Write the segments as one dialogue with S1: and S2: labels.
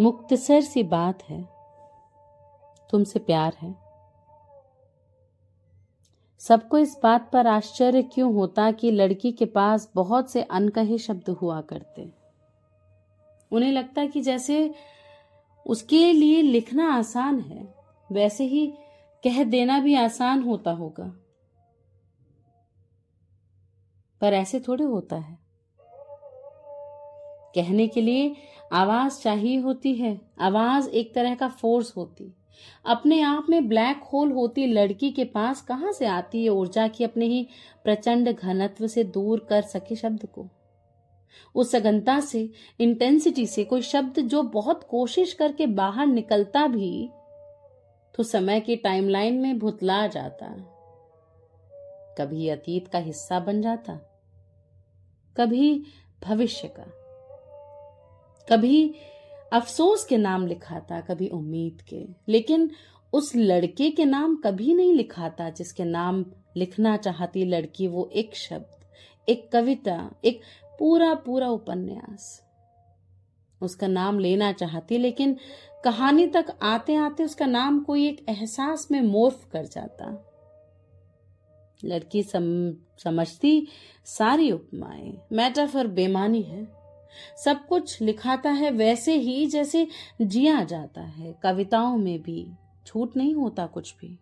S1: मुक्तसर सी बात है। तुमसे प्यार है। सबको इस बात पर आश्चर्य क्यों होता कि लड़की के पास बहुत से अनकहे शब्द हुआ करते। उन्हें लगता कि जैसे उसके लिए लिखना आसान है, वैसे ही कह देना भी आसान होता होगा। पर ऐसे थोड़े होता है। कहने के लिए आवाज़ चाहिए होती है। आवाज़ एक तरह का फोर्स होती। अपने आप में ब्लैक होल होती लड़की के पास कहाँ से आती है? ऊर्जा की अपने ही प्रचंड घनत्व से दूर कर सके शब्द को। उस सघनता से इंटेंसिटी से कोई शब्द जो बहुत कोशिश करके बाहर निकलता भी तो समय की टाइमलाइन में भुतला जाता। कभी अतीत का हिस्सा बन जाता। कभी भविष्य का। कभी अफसोस के नाम लिखाता कभी उम्मीद के। लेकिन उस लड़के के नाम कभी नहीं लिखाता जिसके नाम लिखना चाहती लड़की वो एक शब्द एक कविता एक पूरा पूरा उपन्यास। उसका नाम लेना चाहती लेकिन कहानी तक आते आते उसका नाम कोई एक एहसास में मोर्फ कर जाता। लड़की सम, समझती सारी उपमाएँ। मेटाफर बेमानी है। सब कुछ लिखाता है वैसे ही जैसे जिया जाता है। कविताओं में भी छूट नहीं होता कुछ भी।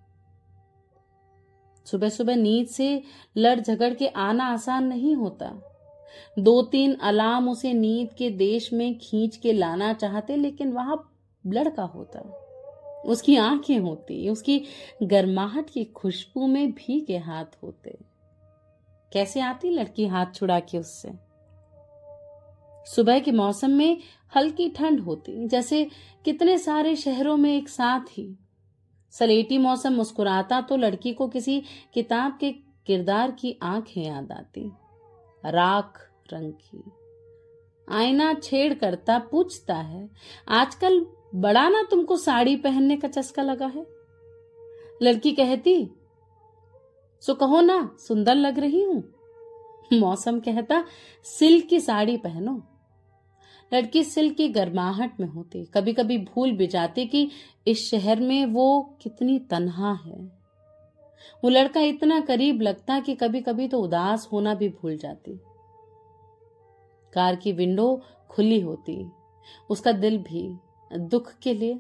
S1: सुबह सुबह नींद से लड़ झगड़ के आना आसान नहीं होता। दो तीन अलार्म उसे नींद के देश में खींच के लाना चाहते, लेकिन वहाँ लड़का होता। उसकी आँखें होती, उसकी गर्माहट की खुशबू में भी के हाथ होते। कैसे आती लड़की हाथ छुड़ा के उससे? सुबह के मौसम में हल्की ठंड होती, जैसे कितने सारे शहरों में एक साथ ही। सलेटी मौसम मुस्कुराता तो लड़की को किसी किताब के किरदार की आँखें याद आती। राख रंग की। आईना छेड़ करता पूछता है, आजकल बड़ा ना तुमको साड़ी पहनने का चस्का लगा है? लड़की कहती, सो कहो ना, सुंदर लग रही हूँ। मौसम कहता, सिल्क की साड़ी पहनो। लड़की सिल्क की गर्माहट में होती। कभी कभी भूल भी जाती कि इस शहर में वो कितनी तनहा है। वो लड़का इतना करीब लगता कि कभी कभी तो उदास होना भी भूल जाती। कार की विंडो खुली होती। उसका दिल भी दुख के लिए,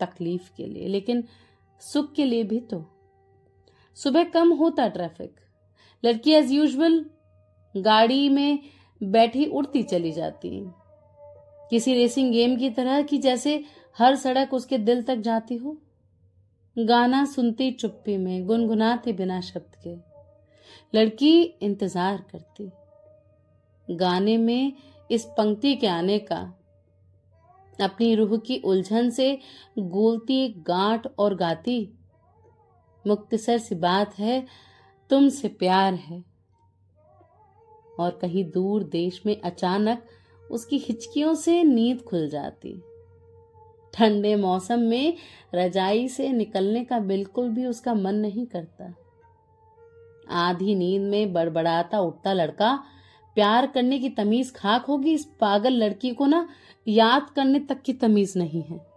S1: तकलीफ़ के लिए, लेकिन सुख के लिए भी तो। सुबह कम होता ट्रैफ़िक। लड़की एज यूजल गाड़ी में बैठी उड़ती चली जाती। किसी रेसिंग गेम की तरह की जैसे हर सड़क उसके दिल तक जाती हो? गाना सुनती चुप्पी में, गुनगुनाती बिना शब्द के। लड़की इंतज़ार करती। गाने में इस पंक्ति के आने का। अपनी रूह की उलझन से गोलती, गांठ और गाती। मुक्तसर सी बात है तुमसे प्यार है। और कहीं दूर देश में अचानक उसकी हिचकियों से नींद खुल जाती। ठंडे मौसम में रजाई से निकलने का बिल्कुल भी उसका मन नहीं करता। आधी नींद में बड़बड़ाता उठता लड़का, प्यार करने की तमीज खाक होगी इस पागल लड़की को ना याद करने तक की तमीज नहीं है।